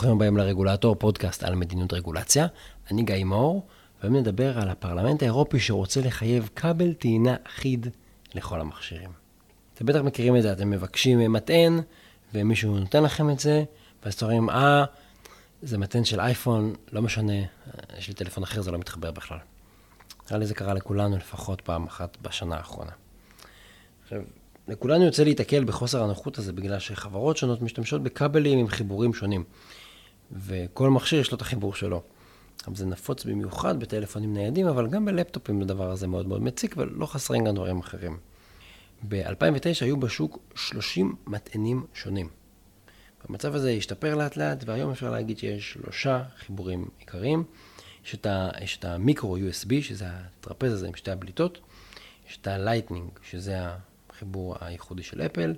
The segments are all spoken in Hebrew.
ברוכים הבאים לרגולטור, פודקאסט על מדיניות רגולציה. אני גיא מאור, והיום נדבר על הפרלמנט האירופי שרוצה לחייב כבל טעינה אחיד לכל המכשירים. אתם בטח מכירים את זה, אתם מבקשים מטען, ומישהו נותן לכם את זה, ואז אתם אומרים, אה, זה מטען של אייפון, לא משנה, יש לי טלפון אחר, זה לא מתחבר בכלל. נראה לי זה קרה לכולנו לפחות פעם אחת בשנה האחרונה. עכשיו, לכולנו יוצא להיתקל בחוסר הנוחות הזה בגלל שחברות שונות משתמשות בכבלים עם חיבורים שונים. וכל מכשיר יש לו את החיבור שלו. אבל זה נפוץ במיוחד בטלפונים ניידים, אבל גם בלפטופים הדבר הזה מאוד מאוד מציק, ולא חסרים גם דברים אחרים. ב-2009 היו בשוק 30 מטענים שונים. המצב הזה השתפר לאט לאט, והיום אפשר להגיד שיש שלושה חיבורים עיקריים. יש את, ה, יש את ה micro USB, שזה הטרפז הזה עם שתי הבליטות. יש את ה Lightning, שזה החיבור הייחודי של אפל,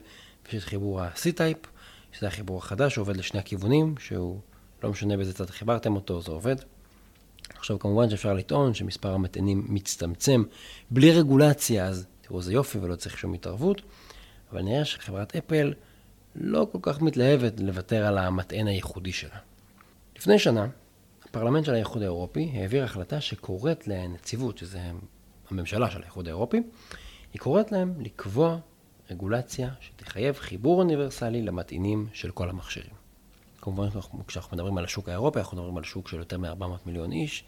ויש את חיבור ה-C-Type, שזה החיבור החדש שעובד לשני הכיוונים, שהוא לא משנה באיזה צד חיברתם אותו, זה עובד. עכשיו כמובן שאפשר לטעון שמספר המטענים מצטמצם בלי רגולציה, אז תראו איזה יופי ולא צריך שום התערבות, אבל נראה שחברת אפל לא כל כך מתלהבת לוותר על המטען הייחודי שלה. לפני שנה, הפרלמנט של האיחוד האירופי העביר החלטה שקוראת לנציבות, שזה הממשלה של האיחוד האירופי, היא קוראת להם לקבוע רגולציה שתחייב חיבור אוניברסלי למטעינים של כל המכשירים. כמובן, כשאנחנו מדברים על השוק האירופי, אנחנו מדברים על שוק של יותר מ-400 מיליון איש.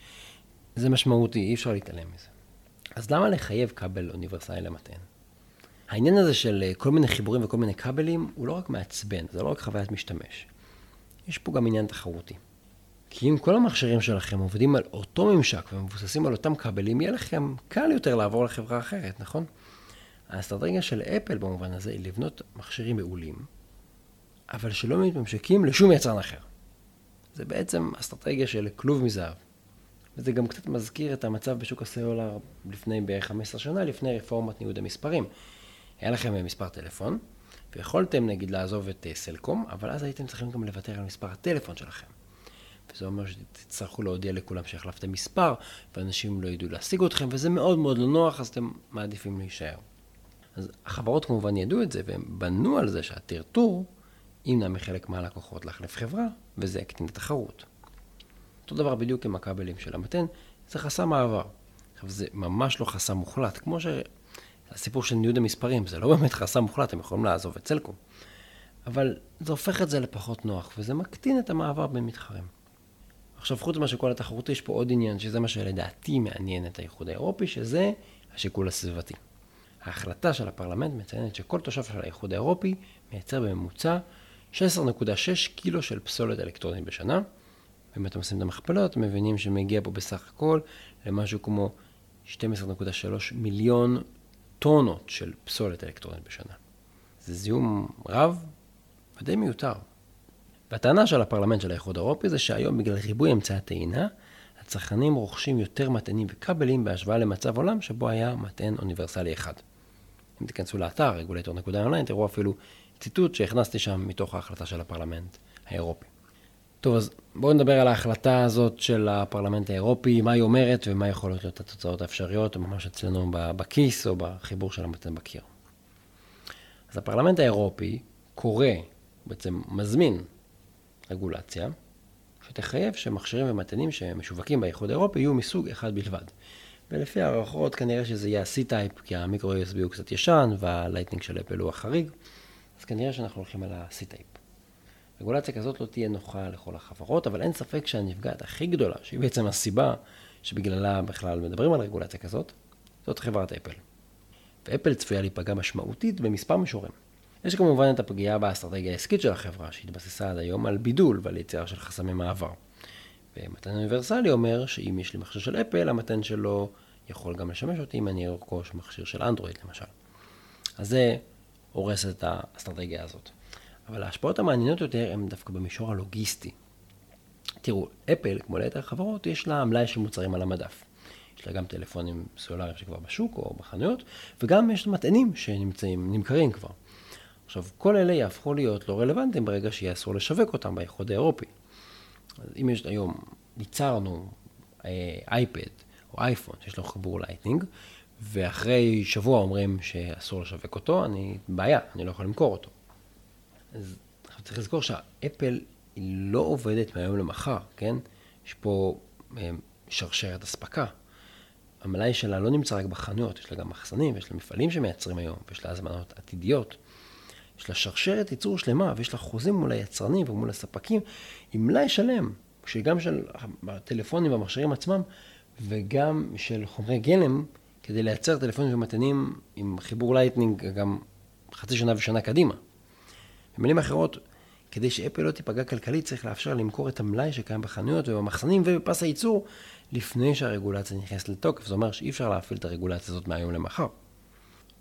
זה משמעותי, אי אפשר להתעלם מזה. אז למה לחייב כבל אוניברסלי למטען? העניין הזה של כל מיני חיבורים וכל מיני כבלים, הוא לא רק מעצבן, זה לא רק חוויית משתמש. יש פה גם עניין תחרותי. כי אם כל המכשירים שלכם עובדים על אותו ממשק ומבוססים על אותם כבלים, יהיה לכם קל יותר לעבור לחברה אחרת, נכון? האסטרטגיה של אפל במובן הזה היא לבנות מכשירים מעולים, אבל שלא מתממשקים לשום יצרן אחר. זה בעצם אסטרטגיה של כלוב מזהב. וזה גם קצת מזכיר את המצב בשוק הסלולר לפני בערך 15 שנה, לפני רפורמת ניוד המספרים. היה לכם מספר טלפון, ויכולתם נגיד לעזוב את אה, סלקום, אבל אז הייתם צריכים גם לוותר על מספר הטלפון שלכם. וזה אומר שתצטרכו להודיע לכולם שהחלפתם מספר, ואנשים לא ידעו להשיג אתכם, וזה מאוד מאוד לא נוח, אז אתם מעדיפים להישאר. אז החברות כמובן ידעו את זה, והם בנו על זה שהטרטור ימנע מחלק מהלקוחות להחליף חברה, וזה יקטין את התחרות. אותו דבר בדיוק עם הכבלים של המתן, זה חסם מעבר. עכשיו, זה ממש לא חסם מוחלט, כמו שהסיפור של ניוד המספרים, זה לא באמת חסם מוחלט, הם יכולים לעזוב את סלקום. אבל זה הופך את זה לפחות נוח, וזה מקטין את המעבר בין מתחרים. עכשיו, חוץ ממה שכל התחרות, יש פה עוד עניין, שזה מה שלדעתי מעניין את האיחוד האירופי, שזה השיקול הסביבתי. ההחלטה של הפרלמנט מציינת שכל תושב של האיחוד האירופי מייצר בממוצע 16.6 קילו של פסולת אלקטרונית בשנה. ואם אתם עושים את המכפלות, מבינים שמגיע פה בסך הכל למשהו כמו 12.3 מיליון טונות של פסולת אלקטרונית בשנה. זה זיהום רב ודי מיותר. והטענה של הפרלמנט של האיחוד האירופי זה שהיום בגלל ריבוי אמצעי הטעינה, הצרכנים רוכשים יותר מטענים וכבלים בהשוואה למצב עולם שבו היה מטען אוניברסלי אחד. אם תיכנסו לאתר רגולטור.אונליין, תראו אפילו ציטוט שהכנסתי שם מתוך ההחלטה של הפרלמנט האירופי. טוב, אז בואו נדבר על ההחלטה הזאת של הפרלמנט האירופי, מה היא אומרת ומה יכולות להיות התוצאות האפשריות, ממש אצלנו בכיס או בחיבור של המטען בקיר. אז הפרלמנט האירופי קורא, בעצם מזמין רגולציה, שתחייב שמכשירים ומטענים שמשווקים באיחוד האירופי יהיו מסוג אחד בלבד. ולפי הערכות כנראה שזה יהיה ה-C-Type, כי ה micro USB הוא קצת ישן וה Lightning של אפל הוא החריג, אז כנראה שאנחנו הולכים על ה-C-Type. רגולציה כזאת לא תהיה נוחה לכל החברות, אבל אין ספק שהנפגעת הכי גדולה, שהיא בעצם הסיבה שבגללה בכלל מדברים על רגולציה כזאת, זאת חברת אפל. ואפל צפויה להיפגע משמעותית במספר מישורים. יש כמובן את הפגיעה באסטרטגיה העסקית של החברה, שהתבססה עד היום על בידול ועל יצירה של חסמי מעבר. ומתן אוניברסלי אומר שאם יש לי מכשיר של אפל, המתן שלו יכול גם לשמש אותי אם אני ארכוש מכשיר של אנדרואיד למשל. אז זה הורס את האסטרטגיה הזאת. אבל ההשפעות המעניינות יותר הן דווקא במישור הלוגיסטי. תראו, אפל, כמו ליתר החברות, יש לה מלאי של מוצרים על המדף. יש לה גם טלפונים סלולריים שכבר בשוק או בחנויות, וגם יש מטענים שנמצאים, נמכרים כבר. עכשיו, כל אלה יהפכו להיות לא רלוונטיים ברגע שיהיה אסור לשווק אותם באיחוד האירופי. אז אם יש היום, ייצרנו אייפד או אייפון שיש לו חיבור Lightning, ואחרי שבוע אומרים שאסור לשווק אותו, אני בבעיה, אני לא יכול למכור אותו. אז צריך לזכור שהאפל היא לא עובדת מהיום למחר, כן? יש פה אה, שרשרת אספקה. המלאי שלה לא נמצא רק בחנויות, יש לה גם מחסנים, יש לה מפעלים שמייצרים היום, ויש לה הזמנות עתידיות. יש לה שרשרת ייצור שלמה, ויש לה חוזים מול היצרנים ומול הספקים, עם מלאי שלם, שגם של הטלפונים והמכשירים עצמם, וגם של חומרי גלם, כדי לייצר טלפונים ומטענים עם חיבור Lightning גם חצי שנה ושנה קדימה. במילים אחרות, כדי שאפל לא תיפגע כלכלית, צריך לאפשר למכור את המלאי שקיים בחנויות ובמחסנים ובפס הייצור, לפני שהרגולציה נכנסת לתוקף. זאת אומרת שאי אפשר להפעיל את הרגולציה הזאת מהיום למחר.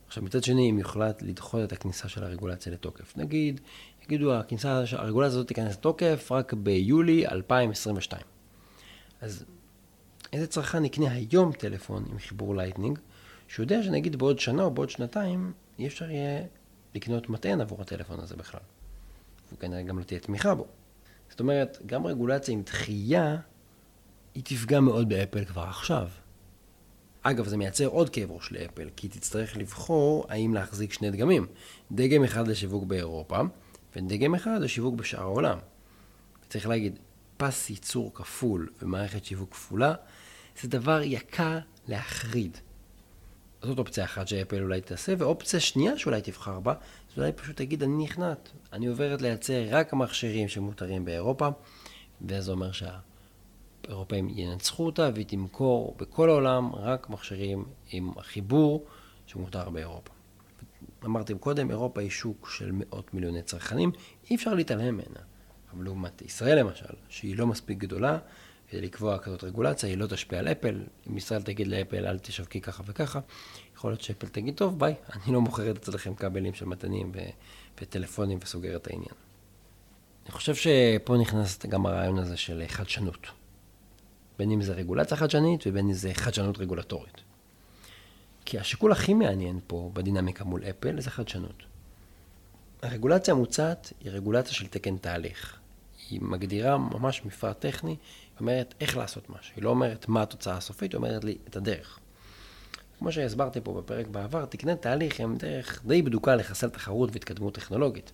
עכשיו, מצד שני, אם יוחלט לדחות את הכניסה של הרגולציה לתוקף, נגיד, יגידו, הכניסה, הרגולציה הזאת תיכנס לתוקף רק ביולי 2022. אז איזה צרכן יקנה היום טלפון עם חיבור Lightning, שיודע שנגיד בעוד שנה או בעוד שנתיים, אי אפשר יהיה לקנות מטען עבור הטלפון הזה בכלל. וכנראה גם לא תהיה תמיכה בו. זאת אומרת, גם רגולציה עם דחייה, היא תפגע מאוד באפל כבר עכשיו. אגב, זה מייצר עוד כאב ראש לאפל, כי תצטרך לבחור האם להחזיק שני דגמים. דגם אחד לשיווק באירופה, ודגם אחד לשיווק בשאר העולם. צריך להגיד, פס ייצור כפול ומערכת שיווק כפולה, זה דבר יקר להחריד. זאת אופציה אחת שאפל אולי תעשה, ואופציה שנייה שאולי תבחר בה, זה אולי פשוט תגיד, אני נכנעת, אני עוברת לייצר רק מכשירים שמותרים באירופה, וזה אומר שהאירופאים ינצחו אותה והיא תמכור בכל העולם רק מכשירים עם החיבור שמותר באירופה. אמרתם קודם, אירופה היא שוק של מאות מיליוני צרכנים, אי אפשר להתעלם ממנה. אבל לעומת ישראל למשל, שהיא לא מספיק גדולה, כדי לקבוע כזאת רגולציה, היא לא תשפיע על אפל. אם ישראל תגיד לאפל, אל תשווקי ככה וככה, יכול להיות שאפל תגיד, טוב, ביי, אני לא מוכרת אצלכם כבלים של מתנים ו- וטלפונים וסוגר את העניין. אני חושב שפה נכנס גם הרעיון הזה של חדשנות. בין אם זה רגולציה חדשנית ובין אם זה חדשנות רגולטורית. כי השיקול הכי מעניין פה בדינמיקה מול אפל זה חדשנות. הרגולציה המוצעת היא רגולציה של תקן תהליך. היא מגדירה ממש מפרט טכני, היא אומרת איך לעשות משהו. היא לא אומרת מה התוצאה הסופית, היא אומרת לי את הדרך. כמו שהסברתי פה בפרק בעבר, תקני תהליך הם דרך די בדוקה לחסל תחרות והתקדמות טכנולוגית.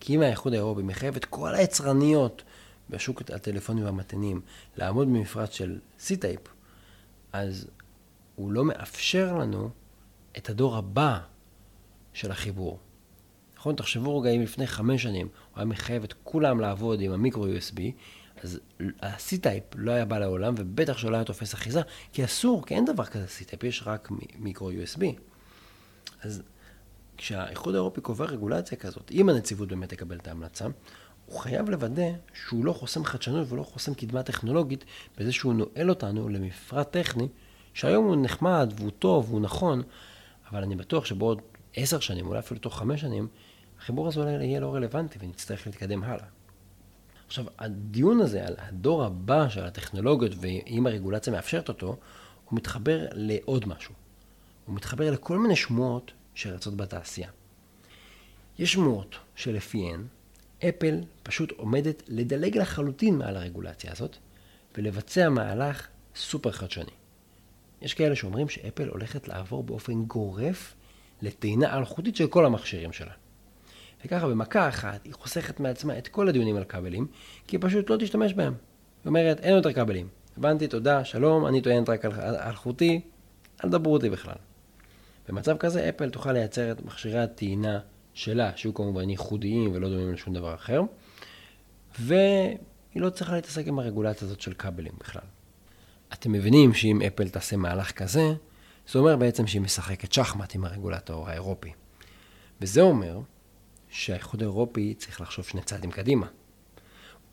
כי אם האיחוד האירופי מחייב את כל היצרניות בשוק הטלפונים והמתנים לעמוד במפרט של C-Type, אז הוא לא מאפשר לנו את הדור הבא של החיבור. נכון? תחשבו רגע אם לפני חמש שנים הוא היה מחייב את כולם לעבוד עם המיקרו USB, אז ה-C-Type לא היה בא לעולם, ובטח שלא היה תופס אחיזה, כי אסור, כי אין דבר כזה C-Type, יש רק מיקרו USB. אז כשהאיחוד האירופי קובע רגולציה כזאת, אם הנציבות באמת תקבל את ההמלצה, הוא חייב לוודא שהוא לא חוסם חדשנות ולא חוסם קדמה טכנולוגית בזה שהוא נועל אותנו למפרט טכני, שהיום הוא נחמד והוא טוב והוא נכון, אבל אני בטוח שבעוד עשר שנים, אולי אפילו תוך חמש שנים, החיבור הזה אולי יהיה לא רלוונטי ונצטרך להתקדם הלאה. עכשיו, הדיון הזה על הדור הבא של הטכנולוגיות ואם הרגולציה מאפשרת אותו, הוא מתחבר לעוד משהו. הוא מתחבר לכל מיני שמועות שרצות בתעשייה. יש שמועות שלפיהן אפל פשוט עומדת לדלג לחלוטין מעל הרגולציה הזאת ולבצע מהלך סופר חדשני. יש כאלה שאומרים שאפל הולכת לעבור באופן גורף לטעינה אלחוטית של כל המכשירים שלה. וככה במכה אחת היא חוסכת מעצמה את כל הדיונים על כבלים, כי היא פשוט לא תשתמש בהם. היא אומרת, אין יותר כבלים. הבנתי, תודה, שלום, אני טוענת רק על אלחוטי, אל תדברו אותי בכלל. במצב כזה אפל תוכל לייצר את מכשירי הטעינה שלה, שיהיו כמובן ייחודיים ולא דומים לשום דבר אחר, והיא לא צריכה להתעסק עם הרגולציה הזאת של כבלים בכלל. אתם מבינים שאם אפל תעשה מהלך כזה, זה אומר בעצם שהיא משחקת שחמט עם הרגולטור האירופי. וזה אומר שהאיחוד האירופי צריך לחשוב שני צעדים קדימה.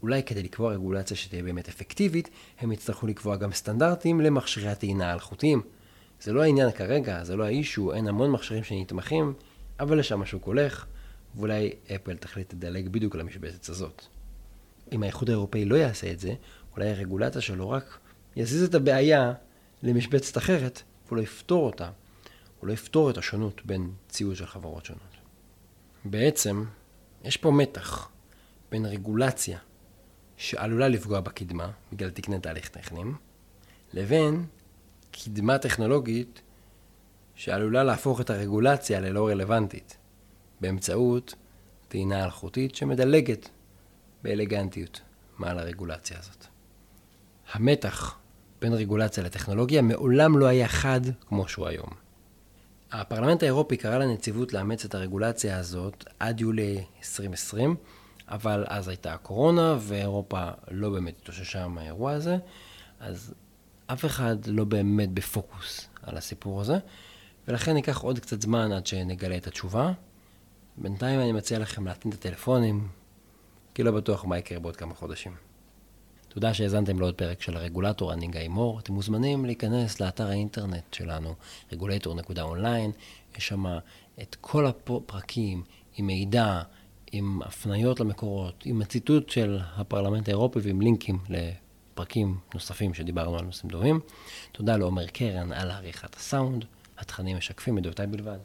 אולי כדי לקבוע רגולציה שתהיה באמת אפקטיבית, הם יצטרכו לקבוע גם סטנדרטים למכשירי הטעינה האלחוטיים. זה לא העניין כרגע, זה לא האישו, אין המון מכשירים שנתמכים, אבל לשם השוק הולך, ואולי אפל תחליט לדלג בדיוק למשבצת הזאת. אם האיחוד האירופאי לא יעשה את זה, אולי הרגולציה שלו רק יזיז את הבעיה למשבצת אחרת, והוא לא יפתור אותה. הוא לא יפתור את השונות בין ציוד של חברות שונות. בעצם, יש פה מתח בין רגולציה שעלולה לפגוע בקדמה, בגלל תקני תהליך טכניים, לבין קדמה טכנולוגית שעלולה להפוך את הרגולציה ללא רלוונטית, באמצעות טעינה אלחוטית שמדלגת באלגנטיות מעל הרגולציה הזאת. המתח בין רגולציה לטכנולוגיה מעולם לא היה חד כמו שהוא היום. הפרלמנט האירופי קרא לנציבות לאמץ את הרגולציה הזאת עד יולי 2020, אבל אז הייתה הקורונה ואירופה לא באמת התאוששה מהאירוע הזה, אז אף אחד לא באמת בפוקוס על הסיפור הזה, ולכן ייקח עוד קצת זמן עד שנגלה את התשובה. בינתיים אני מציע לכם להטעין את הטלפונים, כי לא בטוח מה יקרה בעוד כמה חודשים. תודה שהאזנתם לעוד פרק של הרגולטור, אני גיא מור. אתם מוזמנים להיכנס לאתר האינטרנט שלנו, regulator.online, יש שם את כל הפרקים עם מידע, עם הפניות למקורות, עם הציטוט של הפרלמנט האירופי ועם לינקים לפרקים נוספים שדיברנו על נושאים דומים. תודה לעומר קרן על עריכת הסאונד, התכנים משקפים את דעותיי בלבד.